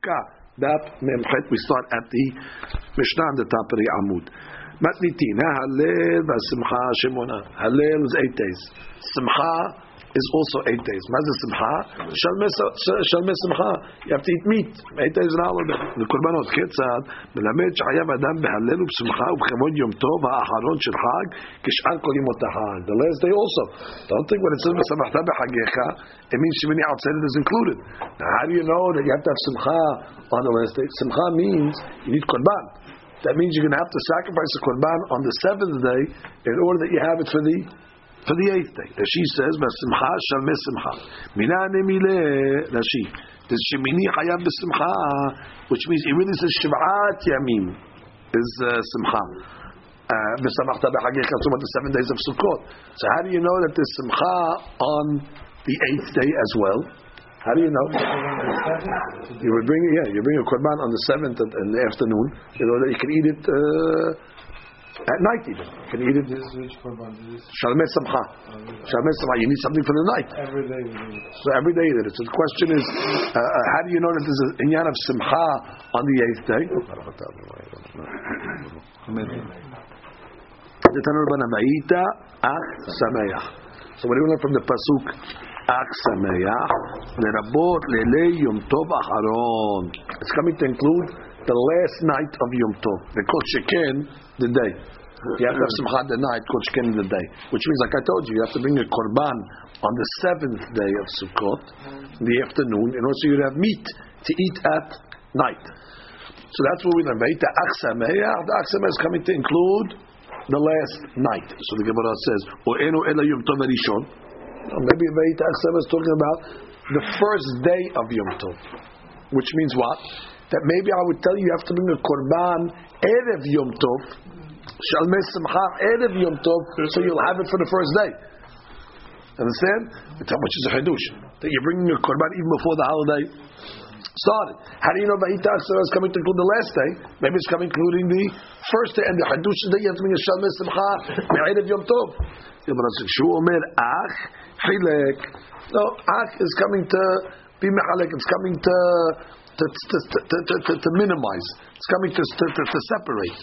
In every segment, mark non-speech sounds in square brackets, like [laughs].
Daf Memchet. We start at the Mishnah on the top of the Amud. Matnitina Halel v'Simcha Shemona. Halel is eight days. Simcha is also eight days. Mazah Simcha, Shalmei Simcha. You have to eat meat. Eight days an holiday. The Korbanot Ketzad, מלמד שחייב אדם בהלל ובשמחה ובכבוד יום טוב האחרון של חג כשאר כל ימות החג. The last day also. Don't think when it says ושמחת בחגיך, it means Shemini Atzeret is included. Now how do you know that you have to have Simcha on the last day? Simcha means you need Korban. That means you're going to have to sacrifice the Korban on the seventh day in order that you have it for the for the eighth day. Rashi says, "V'simcha shal mesimcha." Mina nemile Rashi. This shemini chayav b'simcha, which means it really says shiv'at yamim is uh, simcha. V'samachta b'chagecha, so about the seven days of Sukkot. So how do you know that there's simcha on the eighth day as well? How do you know? You would bring, yeah, you bring a korban on the seventh in the afternoon, you know that you can eat it. Uh, at night even. You can eat it. Shalmei Samcha. Shalmei Samcha. You need something for the night. Every day. So every day that. So the question is, uh, uh, how do you know that there's an inyan of Simcha on the eighth day? So what do you learn from the pasuk? Ach Sameach, lerabbot lelei Yom Tov Acharon. It's coming to include the last night of Yom Tov. Kol Sheken, the day. You have to have mm. Simcha the night, Kol Sheken the day. Which means, like I told you, you have to bring a Korban on the seventh day of Sukkot, in the afternoon, and also you have meat to eat at night. So that's what we learn. The Ach Sameach, the Ach is coming to include the last night. So the Gemara says, "O'enu ela Yom Tov Rishon." Maybe Ach Sameach is talking about the first day of Yom Tov, which means what? That maybe I would tell you you have to bring a korban erev Yom Tov, shalmei simcha erev Yom Tov, so you'll have it for the first day. Understand? Which is a hadush that you're bringing a korban even before the holiday started. How do you know Vayita Aksara is coming to include the last day? Maybe it's coming including the first day and the hadush that you have to bring a shalmei simcha me'erev Yom Tov. No, Ach is coming to be mechalek. It's coming to to, to, to, to, minimize. It's coming to, to, separate.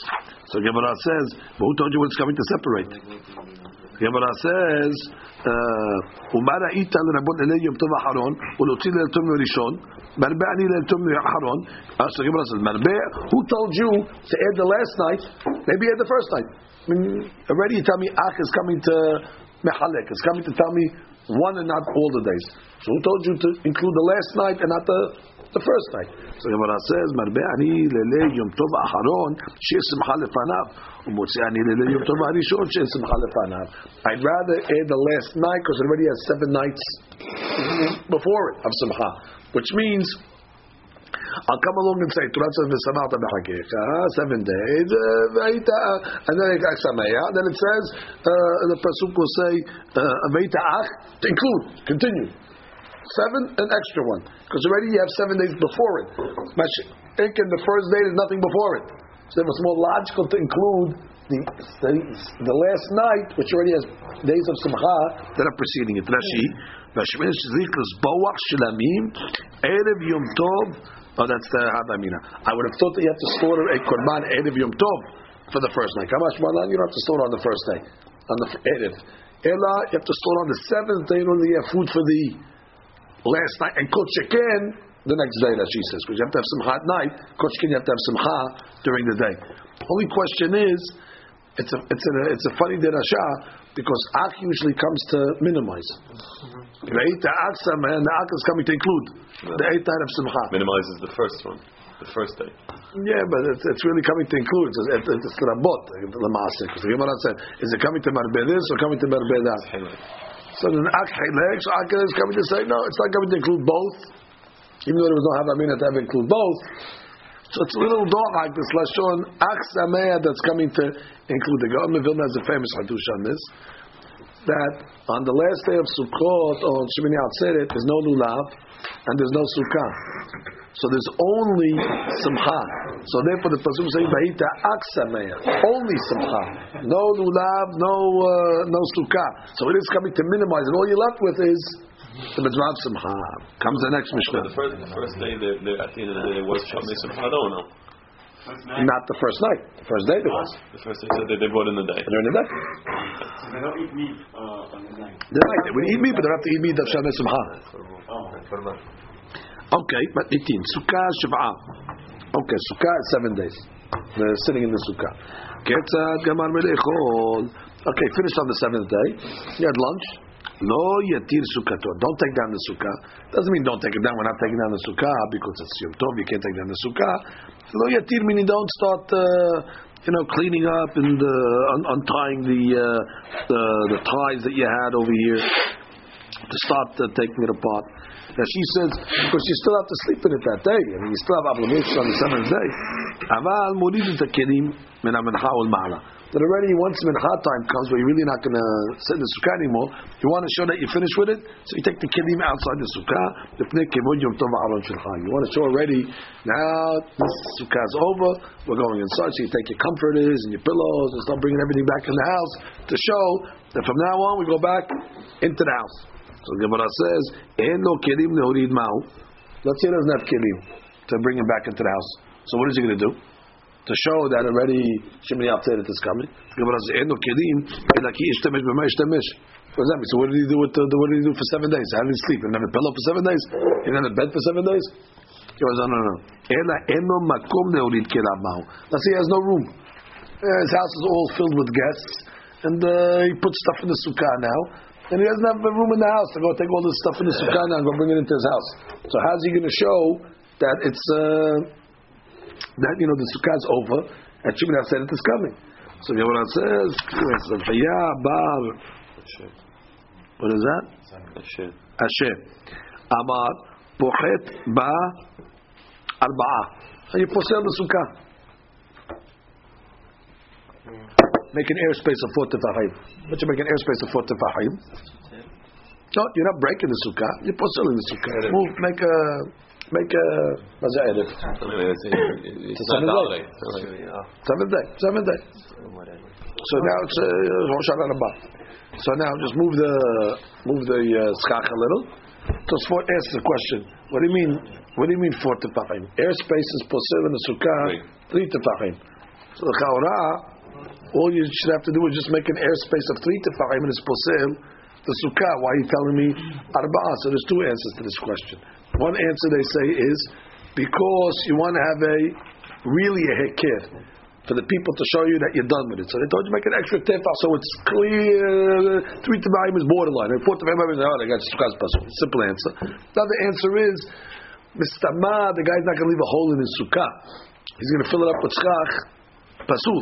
So Gemara says, but who told you it's coming to separate? Gemara says, uh, "Umara ita l'rabot elei yom tov aharon, ulotzi leil tov rishon, marbe ani leil tov aharon." Uh, so Gemara says, "Marbe, who told you to add the last night? Maybe add the first night. I mean, already you tell me Ach is coming to mechalek. It's coming to tell me one and not all the days. So who told you to include the last night and not the the first night. So Gemara says, "Marbe ani lele yom tov aharon she'es simcha lefanav, umotzi ani lele yom tov harishon she'es simcha lefanav." I'd rather add the last night because it already has seven nights before it of simcha, which means. I'll come along and say, Torah says, "V'samata b'chagecha," ah, seven days, uh, and then it then it says, uh, the pasuk will say, uh, "Veita'ach," to include, continue seven, an extra one. Because already you have seven days before it. think in the first day there's nothing before it. So it was more logical to include the, the, the last night, which already has days of Simcha that are preceding it. Rashi, Rashi is Boach Shilamim, Erev Yom Tov. Oh, that's the Hadamina. I would have thought that you have to slaughter a Korban Erev Yom Tov for the first night. Kamash Malan, you don't have to slaughter on the first day, on the Erev. Ela, you have to slaughter on the seventh day in order to have food for the last night, and Kol Sheken the next day, that she says, because you have to have some hot night. Kol Sheken, you have to have some ha during the day. Only question is, it's a it's a it's a funny derasha because ach usually comes to minimize. The eight aksam and the ach is coming to include the eight night of simcha. Minimizes the first one, the first day. Yeah, but it's, it's really coming to include. It's, it's, it's rabot, the maaseh. Because the Gemara said, is it coming to marbe this or coming to marbe So Ak Hilek, so Ak is coming to say, no, it's not coming to include both. Even though there was no Havamina to have include both. So it's a little dog like this Lashon Ak that's coming to include. The Gaon Vilna has a famous Hadush on this. That on the last day of Sukkot, on Shemini Atzeret, there's no lulav and there's no sukkah. So there's only simcha. So therefore the pasuk says vayita aksameya. Only simcha. No lulav, no uh, no sukkah. So it is coming to minimize, and all you're left with is The mitzvah of simcha comes the next But mishnah. the first, the first day, they, they, at the end of the day, there was Shamei Simcha, don't know. Not the first night. The first day there was. The first day said that they brought in the day. During the day. They don't eat meat uh, on the night. The night. They would eat meat, but they don't have to eat meat of Shabbat Simcha. Oh. Okay, but itin. Sukkah Shiv'ah. Okay, Sukkah is seven days. They're sitting in the Sukkah. Ketzad Gamar Melechol. Okay, finished on the seventh day. You had lunch. Lo yatir sukkato. Don't take down the sukkah. Doesn't mean don't take it down. We're not taking down the sukkah because it's Yom Tov. You can't take down the sukkah. Lo yatir meaning don't start, uh, you know, cleaning up and uh, un- untying the, uh, the the ties that you had over here to start uh, taking it apart. Now she says because you still have to sleep in it that day. I mean, you still have obligation on the seventh day. Aval murid kelim min mincha ul ma'ala. That already once mincha time comes, where you're really not going to sit in the sukkah anymore. You want to show that you finished with it, so you take the kelim outside the sukkah. You want to show already now this sukkah is over. We're going inside, so you take your comforters and your pillows and start bringing everything back in the house to show that from now on we go back into the house. So the Gemara says, "En lo kelim lehorid ma'u." Let's say he doesn't have kelim to bring him back into the house. So what is he going to do? To show that already Shimini Atzeret is coming. The Gemara says, "En lo kelim elaki ishtemesh b'ma ishtemesh." What does that mean? So what did he do with the, what did he do for seven days? How did he sleep? He didn't have a pillow for seven days. He didn't have a bed for seven days. He goes, no, no, no. Ela eno makom lehorid kelim ma'u. Let's say he has no room. Uh, His house is all filled with guests, and uh, he puts stuff in the sukkah now, and he doesn't have a room in the house I'm going to go take all this stuff in the sukkah and go bring it into his house. So how's he going to show that it's uh, that you know the sukkah is over and Shimon has said it is coming? So the Gemara says, bar." What is that? Hashem. Hashem. Amar pochet ba arba'a. And you posel the sukkah. Make an airspace of four tefachim. But you make an airspace of four tefachim. No, you're not breaking the sukkah. You're poseling the sukkah. Move, make a, make a, what's that? Edif? It's a seven day. Dalei. Seventh day, seventh day. So now it's uh, Rosh Hashanah. So now just move the move the uh, a little. Tosfot asks the question. What do you mean? What do you mean four tefachim? Airspace is posel in the sukkah three tefachim. So the chaura, all you should have to do is just make an airspace of three tefachim and it's posel the sukkah. Why are you telling me arba'ah? So there's two answers to this question. One answer they say is because you want to have a really a hekir for the people to show you that you're done with it. So they told you make an extra tefach so it's clear. Three tefachim is borderline. And four tefachim is oh, they got sukkah's pasul. Simple answer. The other answer is mistama. The guy's not going to leave a hole in his sukkah. He's going to fill it up with schach pasul.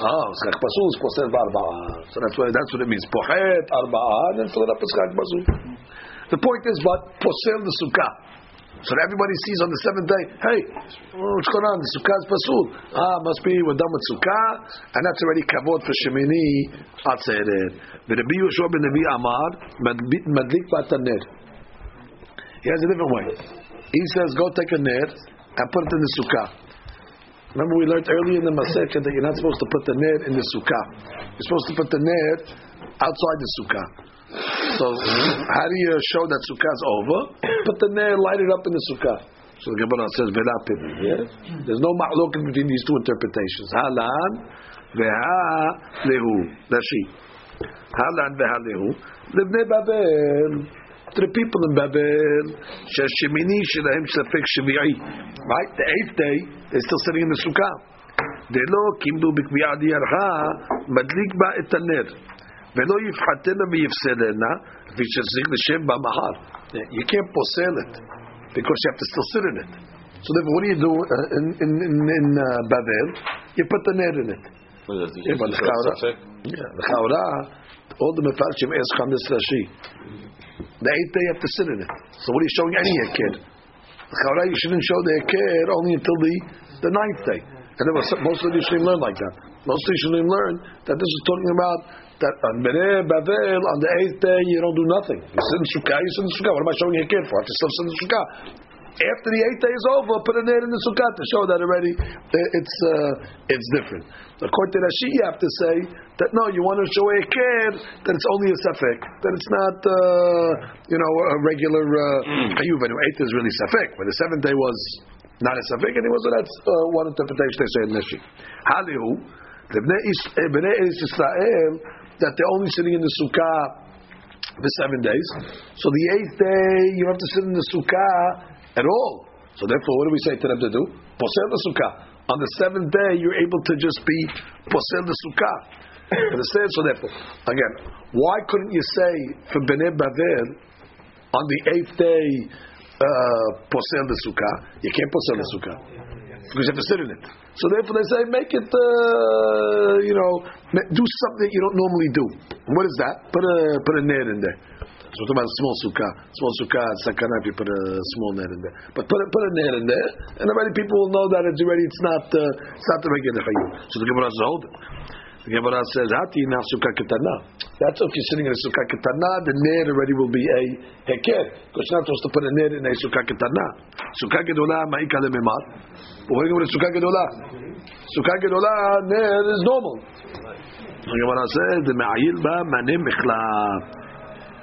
Oh, schach pasul is posel arba'ah. So that's what that's what it means. Pochet arba'ah, and then fill it up with schach pasul. The point is, but posel the sukkah. So that everybody sees on the seventh day, hey, what's going on? The sukkah is pasul. Ah, must be we're done with sukkah, and that's already kavod for shemini atzeret. Rabbi Yeshua ben Rabbi Amar madlik bataner. He has a different way. He says, go take a ner and put it in the sukkah. Remember we learned earlier in the Masechet that you're not supposed to put the net in the sukkah. You're supposed to put the net outside the sukkah. So how do you show that sukkah is over? Put the net, light it up in the sukkah. So the Gemara says, "Vela pidin." Yes, there's no ma'lokin between these two interpretations. Halan veha lehu. Rashi. Halan veha lehu. Livnei Babel. To the people in Babel, sheshemini shelahem safek shvi'i. Right, the eighth day, they're still sitting in the sukkah. דלא קימדו בקביעה דיירך, מדליק בה את הנר. ולא יפחתנה ויפסלנה, כפי שצריך לשב במהר. You can't posel it, because you have to still sit in it. So therefore, what do you do uh, in, in, in, in uh, Babel? You put the ner in it. Yeah, all the Mefarshim ask Chamis Rashi. The eighth day you have to sit in it. So what are you showing any kid? The you shouldn't show the kid only until the, the ninth day. And there was most of the Yisraelim learn like that. Most of the Yisraelim learn that this is talking about that on Bnei Bavel, on the eighth day, you don't do nothing. You sit in Sukkah, you sit in Sukkah. What am I showing a kid for? I have to still sit in Sukkah. After the eight day is over, put a ner in the sukkah to show that already it's uh, it's different. According to Rashi, you have to say that no, you want to show a kid that it's only a safek, that it's not uh, you know a regular chayuv. Uh, eighth is really safek, but the seventh day was not a safek anymore. So that's uh, one interpretation they say in Rashi. Halihu, the bnei Israel that they're only sitting in the sukkah the seven days. So the eighth day, you have to sit in the sukkah at all. So therefore, what do we say to them to do? Posel the sukkah. On the seventh day, you're able to just be posel the sukkah. Understand? So therefore, again, why couldn't you say for Bnei Bavel on the eighth day uh, posel the sukkah? You can't posel the sukkah because you have to sit in it. So therefore, they say make it, uh, you know, do something you don't normally do. What is that? Put a put a net in there. So we're talking about a small sukkah. Small sukkah, sakana if you put a small net in there. But put a, put a net in there, and already people will know that it's already it's not uh, it's not the regular chayim. So the Gemara says hold it. The Gemara says, "Hati na sukkah ketana." That's if you're sitting in a sukkah ketana, the net already will be a heker because you're not supposed to put a net in a sukkah ketana. Sukkah gedola ma'ika lememar. But are going to sukkah gedola? Sukkah gedola net is normal. The Gemara says, "The me'ayil ba manim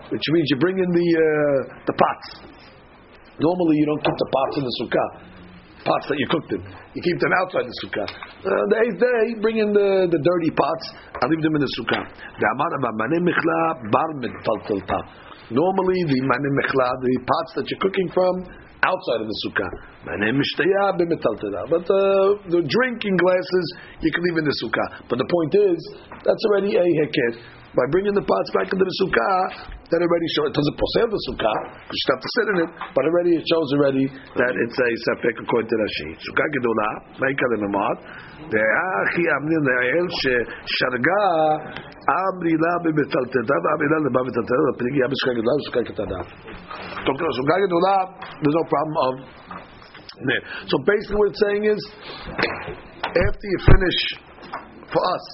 which means you bring in the uh, the pots. Normally, you don't keep the pots in the sukkah pots that you cooked in. You keep them outside the sukkah. Uh, the eighth day, bring in the, the dirty pots and leave them in the sukkah. Normally, the manim the pots that you're cooking from, outside of the sukkah. But uh, the drinking glasses you can leave in the sukkah. But the point is, that's already a heket. By bringing the pots back into the sukkah, then already show it doesn't possess the sukkah because you have to sit in it, but already it shows already that it's a safek according to Rashi. Sukkah gedola, The lememad, de'achi amnin she she'sharga amrila bebetalteta ve'amrila leba The ve'pirigi yam sukkah gedola sukkah ketada. Talking about sukkah gedola, there's no problem of there. So basically what it's saying is, after you finish, for us,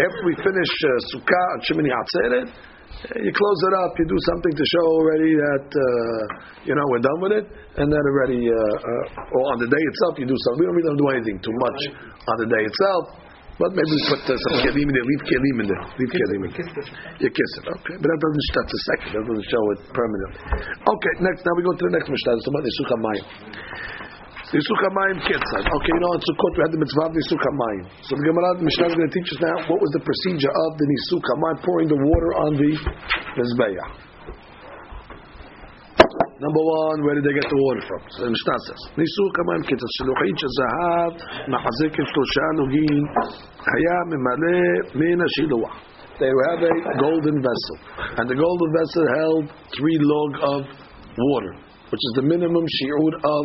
after we finish uh, Sukkah and Shemini Atzeret, you close it up, you do something to show already that uh, you know we're done with it, and then already, uh, uh, or on the day itself, you do something. We don't really do anything too much on the day itself, but maybe we put uh, some kelim in there, leave kelim in there, leave kelim in there. You kiss it, okay? But that doesn't that's a second. That doesn't show it permanently. Okay, next. Now we go to the next mishnah. It's about the Mayim. Nisuk Hamayim Ketzad. Okay, you know, in Sukkot we had the mitzvah of Nisuk Hamayim. So the Gemara, the Mishnah is going to teach us now what was the procedure of the Nisuk Hamayim, pouring the water on the Mizbeah. Number one, where did they get the water from? So the Mishnah says, Nisuk Hamayim Ketzad, Shaluchit Shazahav, Machazekim Shlosha Nugin, Haya Mimale Mina Shiluah. They have a golden vessel, and the golden vessel held three log of water, which is the minimum shi'ud of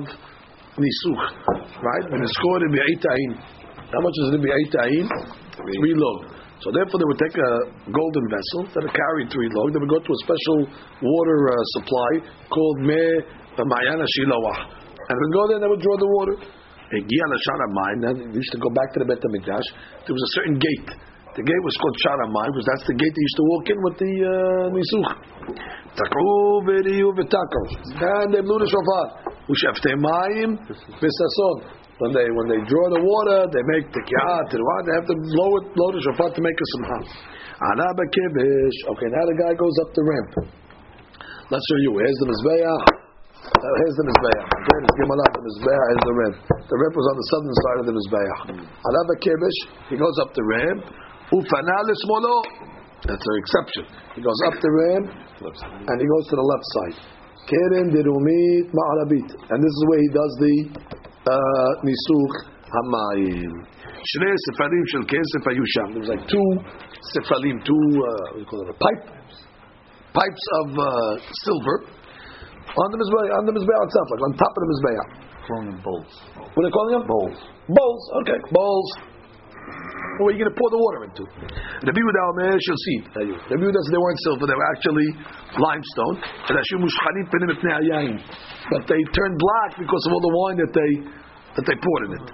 nisuch, right? When it's scored in bi'ayin, how much is it in bi'ayin? Three log. So therefore, they would take a golden vessel that would carry three log. They would go to a special water uh, supply called me mayana shilawah, and they would go there and they would draw the water. They used to go back to the Bet Hamikdash. There was a certain gate. The gate was called Sharamai because that's the gate they used to walk in with the uh, nisuch. And they blew the shofar. Ushafte mayim. When they when they draw the water, they make the kiyat, they have to blow it, blow the shofar to make a simcha. Anaba kibish. Okay, now the guy goes up the ramp. Let's show you. Here's the mizbeach. Here's the mizbeach. Okay, let's the mizbeach is the ramp. The ramp was on the southern side of the mizbeach. Anaba kibish. He goes up the ramp. Ufana. That's an exception. He goes up the ramp and he goes to the left side. Keren derumit ma'arabit. And this is where he does the uh, nisuch hamayim. Shnei sefarim shel kesef ayusham. There was like two sefarim, two uh, what do you call it, a pipe, pipes of uh, silver on the mizbeah, on the mizbeah itself, like on top of the mizbeah. Calling them bowls. What are they calling them? Bowls. Bowls. Okay, bowls. What are you going to pour the water into? The Yehuda Omer shall see. The Yehuda said they weren't silver; they were actually limestone. But they turned black because of all the wine that they that they poured in it.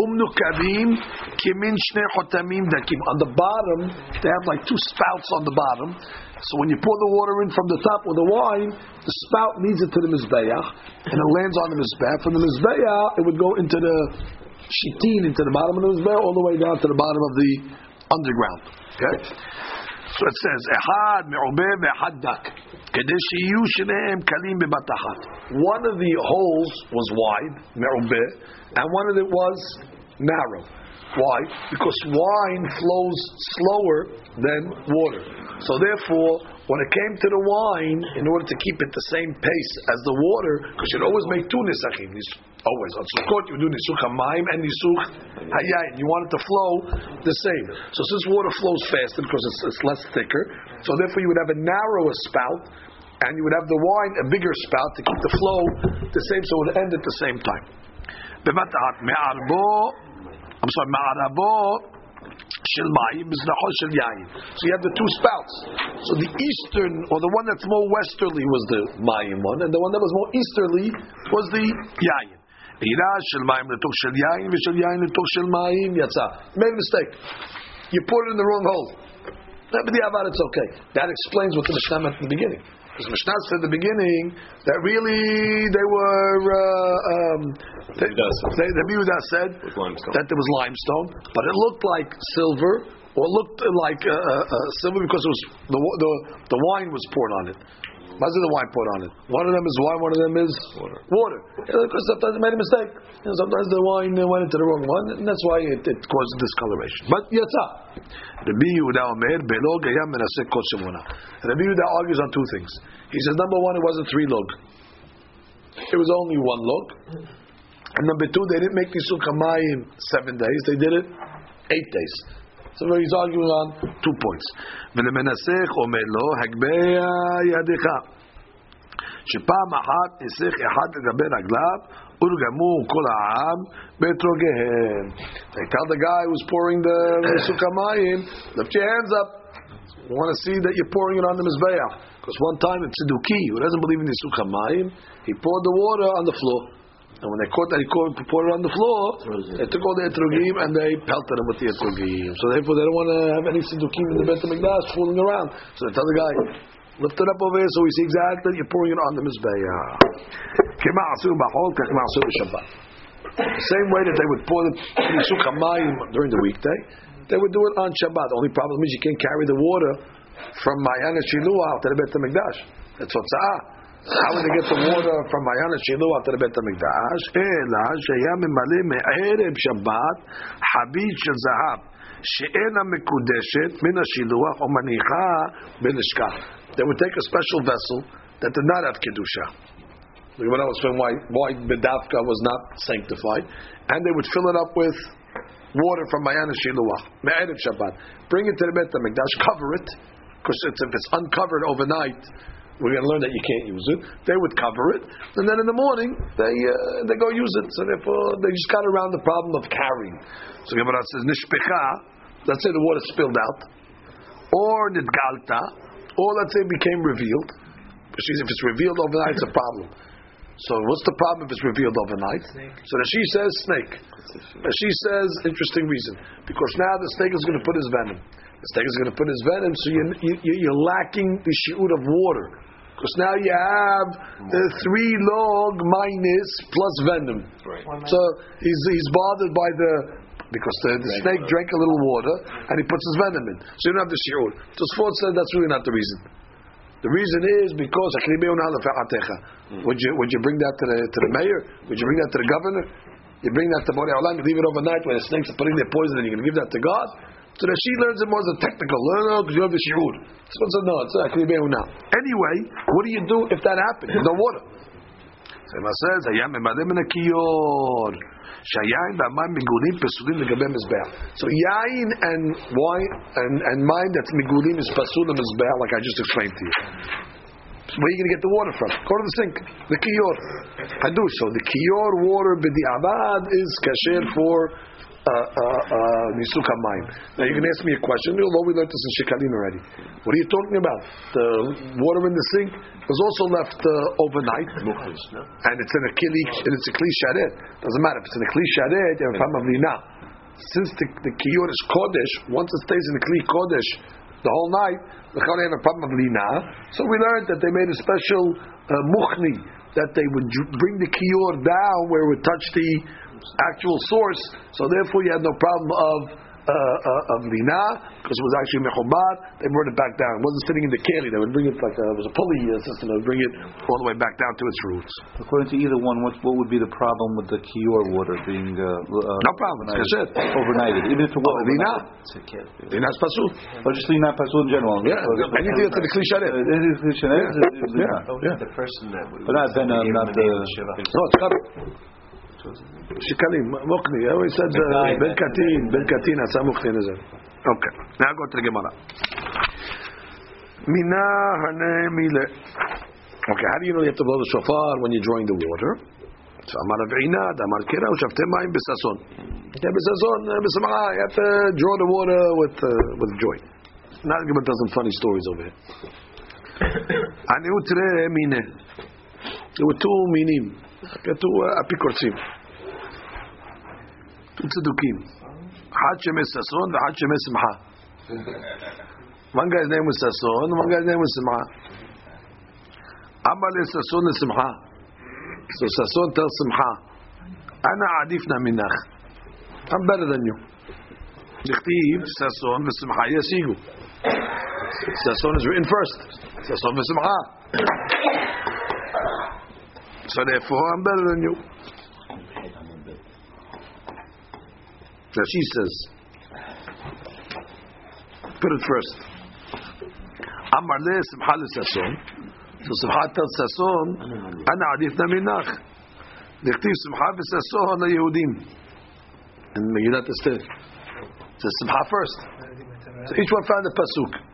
Umnukavim kimin shne chotamim dakim. On the bottom, they have like two spouts on the bottom, So when you pour the water in from the top with the wine, the spout leads it to the mizbeach, and it lands on the mizbeach. From the mizbeach, it would go into the shitin into the bottom of the well, all the way down to the bottom of the underground. Okay, so it says ehad me'obev kadesh kalim. One of the holes was wide me'obeh, and one of it was narrow. Why? Because wine flows slower than water. So therefore, when it came to the wine, in order to keep it the same pace as the water, because you'd always make two nisachim, these always. On Sukkot, you do Nisukh HaMaim and Nisukh Hayayin. You want it to flow the same. So since water flows faster because it's, it's less thicker, so therefore you would have a narrower spout and you would have the wine a bigger spout to keep the flow the same so it would end at the same time. I'm sorry, shel shel. So you have the two spouts. So the eastern, or the one that's more westerly, was the mayim one, and the one that was more easterly was the yayin. עילה של מים לתוך של יין ושל יין לתוך של מים יצא. Made a mistake. You put it in the wrong hole. But the about it's okay. That explains what the Mishnah meant in the beginning. Because Mishnah said at the beginning that really they were. Uh, um, they, they, the Yehuda said With limestone. that there was limestone, but it looked like silver or looked like uh, uh, uh, silver because it was the, wa- the the wine was poured on it. Is the wine poured on it? One of them is wine, one of them is Water. Water. Yeah, Because sometimes they made a mistake. Know, sometimes the wine went into the wrong one, and that's why it, it caused discoloration. But yatsa. Rabbi Yehuda Omer Belo Gayam Menaseh Kol Shemona. Rabbi Yehuda argues on two things. He says number one, it wasn't three log. It was only one log. And number two, they didn't make Nisuk Hamayim seven days. They did it eight days. So he's arguing on two points. ולמנסח אומר לו, הגביה ידיך. שפעם אחת ניסח אחד לגבי רגליו, ורגמו כל העם באתרוגיהם. They tell the guy who's pouring the [coughs] Nisuk Hamayim, lift your hands up. We want to see that you're pouring it on the Mizbeach. Because one time in Tzeduki, who doesn't believe in Nisuk Hamayim, he poured the water on the floor. And when they caught that, he caught, poured it on the floor. They took all the etrogim and they pelted him with the etrogim. So therefore, they don't want to have any siddukim in the Beit Hamikdash fooling around. So they tell the guy, lift it up over here so we see exactly you're pouring it on the mizbeah. The same way that they would pour the during the weekday, they would do it on Shabbat. The only problem is you can't carry the water from Mayan Shiloh out to the Beit Hamikdash. That's what's ah. How would they get the water from Mayan Shilu after the Bet HaMikdash? Ela sheya mimale me'ereb Shabbat habit shel zahab she'ena mekudeshet min ha'shiluach o manicha b'nishkah. They would take a special vessel that did not have kedusha. The Gemara will explain why why Bedavka was not sanctified, and they would fill it up with water from Mayana Shiluach, Me'erev Shabbat. Bring it to the Bet HaMikdash, cover it, because if it's uncovered overnight, we're going to learn that you can't use it. They would cover it, and then in the morning they uh, they go use it. So therefore, they just got around the problem of carrying. So Gemara says Nishpecha. Let's say the water spilled out, or Nidgalta, or let's say it became revealed. She says if it's revealed overnight, it's a problem. So what's the problem if it's revealed overnight? So that she says snake. And she says interesting reason because now the snake is going to put his venom. The snake is going to put his venom, so you, you, you're lacking the shi'ud of water because now you have uh, the three log minus plus venom. Right. So he's he's bothered by the because the, the snake drank a little water and he puts his venom in, so you don't have the shi'ud. So Sfot said that's really not the reason. The reason is because would you would you bring that to the to the mayor? Would you bring that to the governor? You bring that to Borei Olam, you leave it overnight where the snakes are putting their poison and you're going to give that to God? So that she learns it more as a technical. No, no, because you have the shiur. So said, no, it's not now. Anyway, what do you do if that happens? There's no water. So it says, היה ממלא מן הכיור, שהיין והמים מגולים פסולים לגבי מזבח. So yain and wine and, and wine that's migulim is pasul mizbeach, like I just explained to you. So where are you going to get the water from? Go to the sink, the kiyor. Hadush. So the kiyor water b'di'avad is kasher for uh, uh, uh, nisuk hamayim. Now you can ask me a question. Although we learned this in Shekalim already. What are you talking about? The water in the sink was also left uh, overnight, and it's in a kli and it's a kli sharet. Doesn't matter if it's in a kli sharet. You have a problem of lina. Since the, the kiyor is kodesh, once it stays in the kli kodesh the whole night, the Chol have a problem of lina. So we learned that they made a special uh, muchni that they would bring the kior down where it would touch the actual source. So therefore, you had no problem of uh, uh, of lina because it was actually mechobad. They brought it back down. It wasn't sitting in the keli. They would bring it like a, it was a pulley uh, system. They would bring it all the way back down to its roots. According to either one, what, what would be the problem with the Kior water being uh, uh, No problem. It's kasher. overnighted? Even if it was Oh, lina, overnighted. lina's pasul. Or just lina pasul in general. Yeah, anything that's in the kli sharet. It is Christian, it is- it is lina. Yeah. The person that would. But not then, uh, not the. No, it's covered. Shikalim, mukni. I always said uh, ben katin, ben katin, asa mukni nazar. Okay. Now go to the Gemara. Mina hane mile. Okay, how do you know you have to blow the shofar when you're drawing the water? Avina, amar kira, ushafte mayim besason. Yeah, besason, uh, besamah. You have to draw the water with uh, with joy. Now the Gemara tells some funny stories over here. Anu tere mine. There were two minim. כתוב אפיקורסים. צדוקים. אחד שמש ששון ואחד שמש שמחה. מנגה איזנאי מששון ומנגה איזנאי משמחה. אמה לששון לשמחה. ששון תר שמחה. אנא עדיפנה מנך. עם ברד הניו. דכתיב ששון ושמחה ישיגו. ששון is written first. ששון ושמחה. So therefore, I'm better than you. So she says, put it first. Amar le Simchal Sasson. So Simchat tells Sasson, Ana Adif Naminach. Dichtiv Simchat Sasson la Yehudim. And Megillat Esther. So Simchat first. So each one found a pasuk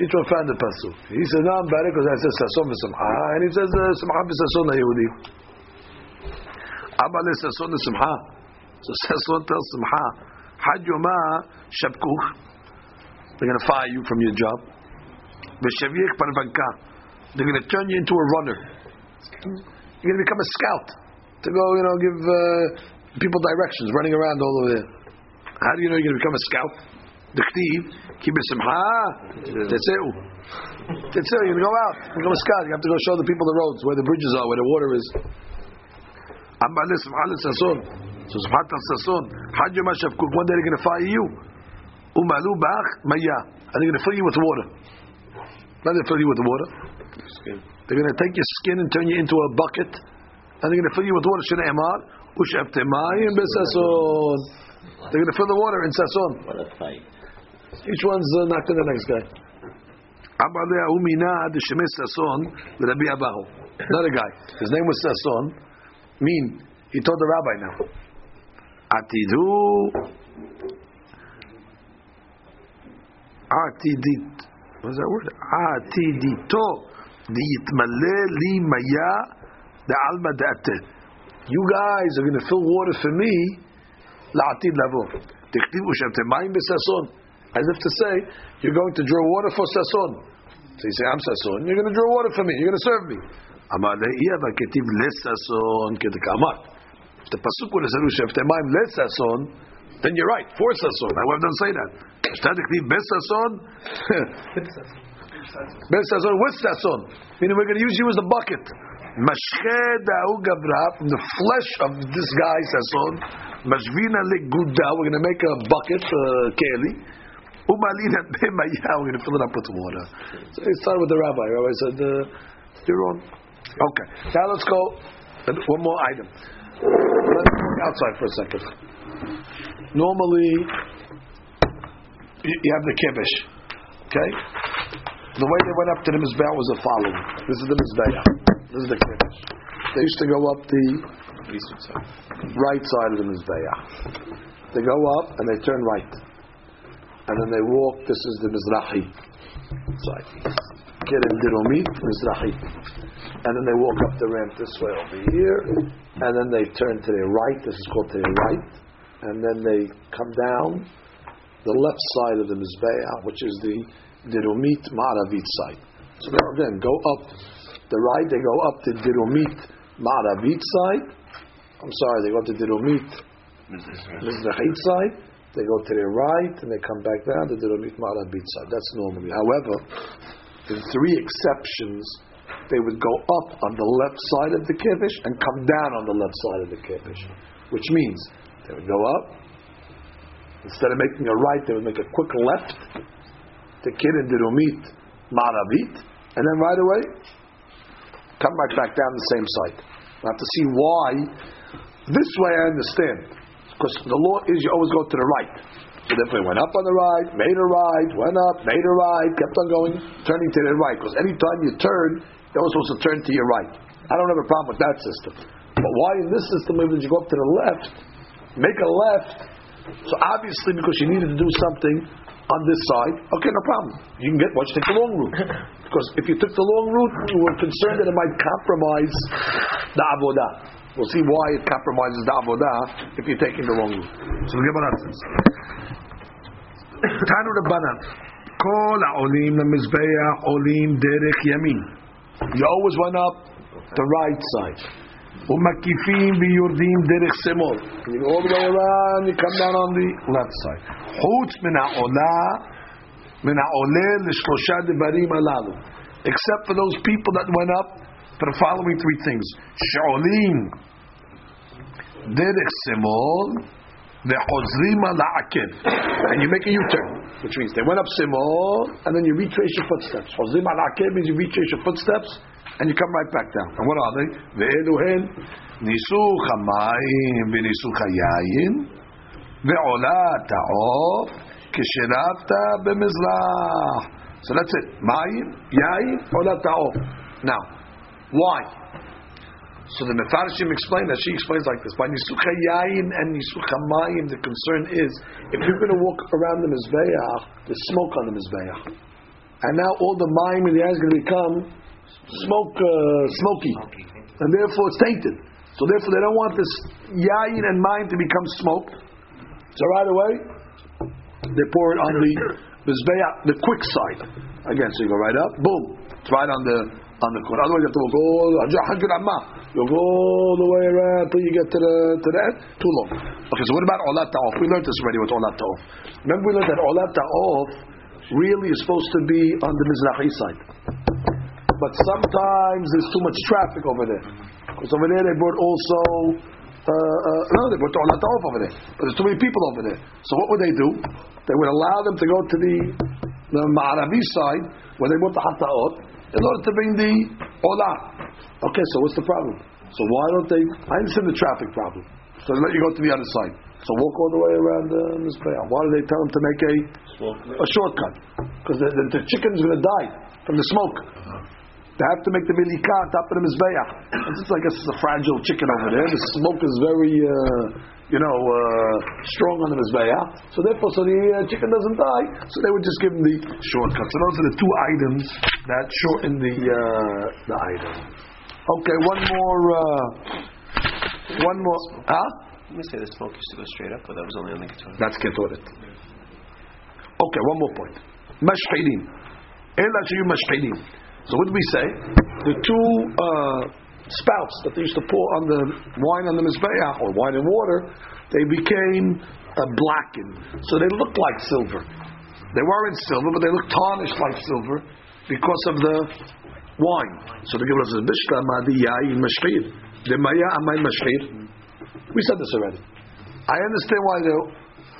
each one found the pasuk. He says, "No, I'm better because I said sason v'simcha," ah, and he says uh, simcha v'sason Yehudi. Amal sason v'simcha. So sason tells simcha, "Hajuma shabkuch." They're going to fire you from your job. V'shaviyek parvanka. They're going to turn you into a runner. You're going to become a scout to go, you know, give uh, people directions, running around all over there. How do you know you're going to become a scout? Dechtiv, ki b'simcha, tetzeu. Tetzeu, you're going to go out, become a scout. You have to go show the people the roads, where the bridges are, where the water is. Simcha le sason. So tel sason. Had yoma shavkuk. One day they're going to fire you. Umalu bach maya. And they're going to fill you with water. Not they fill you with water. They're going to take your skin and turn you into a bucket, and they're going to fill you with water. Ushafte mayim besason. They're going to fill the water in sason. What a fight. Each one's uh, knocking the next guy. Amar le umina de sason Rabbi Abahu. Another guy. His name was Sason. Mean he told the rabbi now. Atidu Atidit. What's that word? Atidito diitmale li maya de alma date. You guys are going to fill water for me. La'atid lavo. Tichtivu shemte mayim besason. As if to say, you're going to draw water for sason. So you say, I'm sason. You're going to draw water for me. You're going to serve me. Amar le'iyava ketiv lesason kedekamar. If the pasuk would have said mayim lesason, then you're right. For sason. I not say that. Ketiv besason. [laughs] Ben Sazon with Sazon. Meaning we're going to use you as a bucket. From the flesh of this guy Leguda, we're going to make a bucket, uh. Umalina we're going to fill it up with water. So he started with the rabbi. The rabbi said, uh, you're wrong. Okay. Now let's go. One more item. Let's go outside for a second. Normally, you have the kibish. Okay? The way they went up to the Mizbeah was the following. This is the Mizbeah. This is the Kiddush. They used to go up the right side of the Mizbeah. They go up and they turn right. And then they walk, this is the Mizrahi side. Kerem Diromit, Mizrahi. And then they walk up the ramp this way over here. And then they turn to their right. This is called to their right. And then they come down the left side of the Mizbeah, which is the Dirumit Maravit side. So now again, go up the right, they go up the Dirumit Maravit side. I'm sorry, they go up the Dirumit Mizrahit side, they go to their right, and they come back down to the Romit Ma'arabit side. That's normally. However, in three exceptions, they would go up on the left side of the Kiddush and come down on the left side of the Kiddush. Which means they would go up, instead of making a right, they would make a quick left to Kid and Dirumit Ma'arabit, and then right away, come right back down the same side. Have to see why. This way I understand. Because the law is you always go to the right. So therefore, went up on the right, made a right, went up, made a right, kept on going, turning to the right. Because anytime you turn, you're always supposed to turn to your right. I don't have a problem with that system. But why in this system, when you go up to the left, make a left, so obviously because you needed to do something on this side, okay, no problem. You can get, why don't you take the long route? [laughs] Because if you took the long route, you were concerned that it might compromise the avodah. We'll see why it compromises the avodah if you're taking the wrong route. So the Gemara says, Tanu Rabbanan, Kol ha'olim lemizbeach olim derech yamin. You always went up the right side. Umakifim v'yurdim derech semol. You go all the way around, you come down on the left side. Chutz min ha'olah, min ha'oleh l'shlosha devarim alalu. Except for those people that went up for the following three things. Sha'olim derech semol ve'chozrim la'akev. And you make a U-turn, which means they went up semol, and then you retrace your footsteps. Chozrim la'akev means you retrace your footsteps, and you come right back down. And what are they? Ve'eluhen nisuch hamayim v'nisuch hayayin ve'ola ta'of kisheravta b'mizrach. So that's it. Mayim, yayin, ola ta'of. Now, why? So the Mefarshim explain that she explains like this: by nisucha and mayim, the concern is if you're going to walk around the mizbeach, there's smoke on the mizbeach, and now all the mayim in the air is going to become smoke, uh, smoky, and therefore it's tainted. So therefore they don't want this yayin and mayim to become smoked. So right away they pour it on the mizbeach, the quick side. Again, so you go right up, boom, it's right on the on the corner. Otherwise, you have to walk all amma. You go all the way around till you get to the to the end. Too long. Okay, so what about olat ta'of? We learned this already with olat ta'of. Remember, we learned that olat ta'of really is supposed to be on the mizrahi side, but sometimes there's too much traffic over there. Because over there they brought also. Uh, uh, no, they brought olat ta'of over there, but there's too many people over there. So what would they do? They would allow them to go to the the Ma'arabi side where they brought the hata'ot in order to bring the olah. Okay, so what's the problem? So why don't they? I understand the traffic problem. So they let you go to the other side. So walk all the way around the Mizbeah. Why do they tell them to make a a shortcut? Because the, the, the chicken's going to die from the smoke. They have to make the milika on top of the Mizbeah. It's just like it's a fragile chicken over there. The smoke is very, uh, you know, uh, strong on the Mizbeah. So therefore, so the uh, chicken doesn't die. So they would just give them the shortcut. So those are the two items that shorten the uh, the item. Okay, one more. Uh, one more. Huh? Let me say the smoke used to go straight up, but that was only on the guitar. That's ketoret. Okay, one more point. Mashchilim. Ela shayu mashchilim. So what did we say? The two uh, spouts that they used to pour on the wine on the mizbeach or wine and water, they became uh, blackened. So they looked like silver. They weren't silver, but they looked tarnished like silver because of the wine. So the Gemara says, "Bishka madi yayin mashchir." The maya. We said this already. I understand why the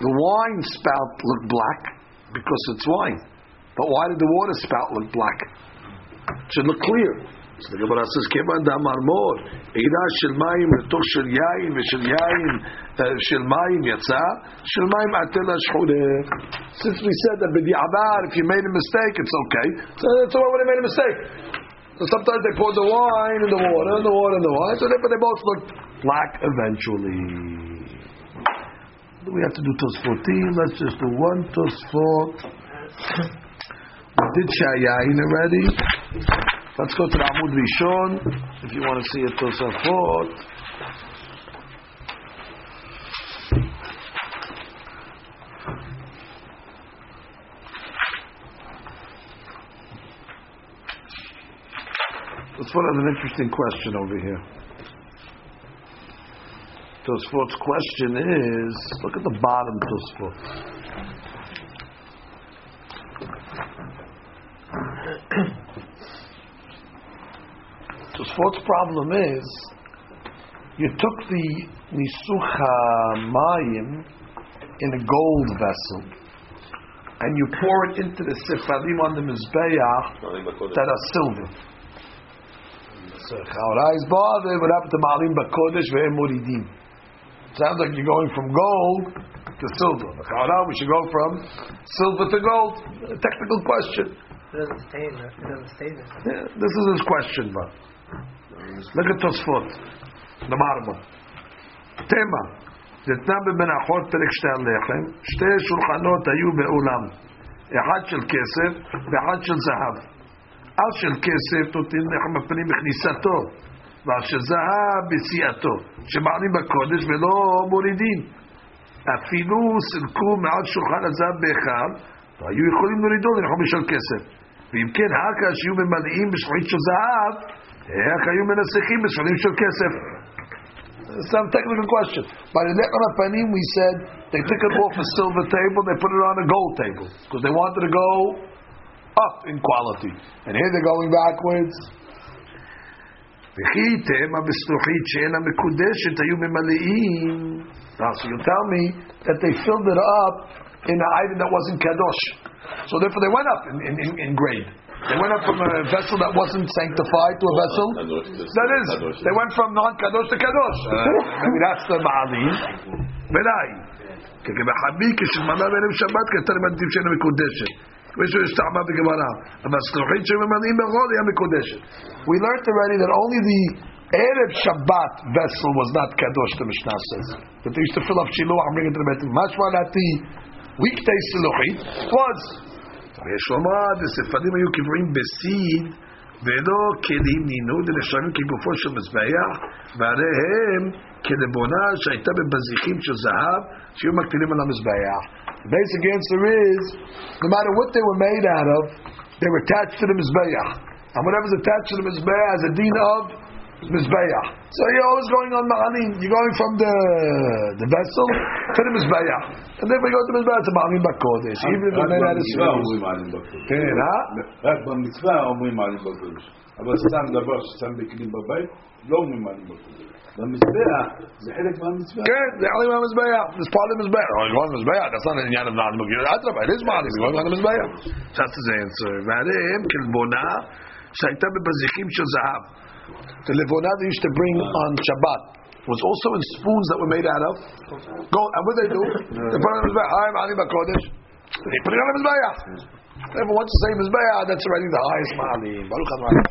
the wine spout looked black because it's wine. But why did the water spout look black? It should look clear. The Gemara says, "Kevan damar mor, ira shel mayim letoch shel yayin v'shel yayin uh, shel mayim yatsa, shel mayim atela shchureh." Since we said that b'di'abar, if you made a mistake, it's okay. So that's why when they made a mistake. So sometimes they poured the wine in the water, and the water in the wine, so therefore they both looked black eventually. We have to do Tosfotim? Let's just do one Tosfot. [coughs] We did Shayayin already. Let's go to the Amud Rishon if you want to see a Tosafot. Let's put an interesting question over here. Tosfot's question is, look at the bottom Tosfot. [clears throat] Tosfot's problem is you took the nisucha mayim in a gold vessel and you pour it into the sifalim on the mizbeach that are silver. Sounds like you're going from gold to silver. We should go from silver to gold. A technical question. It doesn't stay there. It doesn't stay there. Yeah, this is his question, but. The bottom one. Tema. ניתנה במנחות פרק שתי הלחם, שתי שולחנות היו באולם, אחד של כסף ואחד של זהב. על של כסף נותנים לחם הפנים בכניסתו, ועל של זהב ביציאתו, שמעלים בקודש ולא מורידים. אפילו סילקו מעל שולחן הזהב בהיכל, והיו יכולים להורידו לנחום בשל כסף. ואם כן, הכה שיהיו ממלאים בשלוחית של זהב, איך היו מנסחים בשלוחים של כסף? Some technical question. By the Nechon Panim, we said they took it off a silver table, they put it on a gold table because they wanted to go up in quality. And here they're going backwards. וכי תמה בשלוחית שאינה מקודשת היו ממלאים. Now, so you tell me that they filled it up in an item that wasn't kadosh. So therefore, they went up in, in, in grade. They went up from a vessel that wasn't sanctified to a vessel that is. They went from non kadosh to kadosh. Uh, [laughs] Maybe that's the ma'alim. Benai. We learned already that only the Erev Shabbat vessel was not kadosh the Mishnah says that they used to fill up Shiloh and it to the Beit that the weekday siluchit was ויש לומר, דספדים היו קברים בסיד ולא כלים נינו, ונחשבים כגופו של מזבח, והרי הם כלבונה שהייתה בבזיחים של זהב, שהיו מקטינים על המזבח. Basic answer is, no matter what they were made out of, they were attached to the מזבח. And whatever's attached to the מזבח has a din of mizbeach. So you're always going on ma'anim. You're going from the the vessel to the mizbeach. And then we go to the mizbeach to ma'anim b'kodesh. Even if רק they're made out of במצווה silver. אומרים מעלים בקודש. כן, אה? רק במצווה אומרים מעלים בקודש. אבל סתם דבר ששם בכלים בבית, לא אומרים מעלים בקודש. במזבח זה חלק מהמצווה. כן, זה עלים מהמזבח. It's part of the מזבח. Oh, you're going to מזבח. That's not an עניין of not מגיר. אדרבה, it is מעלים. You're going to מזבח. That's his answer. ועליהם כלבונה שהייתה בבזיחים של זהב. The levona they used to bring on Shabbat was also in spoons that were made out of gold. And what they do? they put it on the mizbeach. Ma'alim Bakodesh. They put it on the Mizbeah. Everyone wants to say mizbeach, that's already the highest Ma'alim. Baruch HaMa'alim.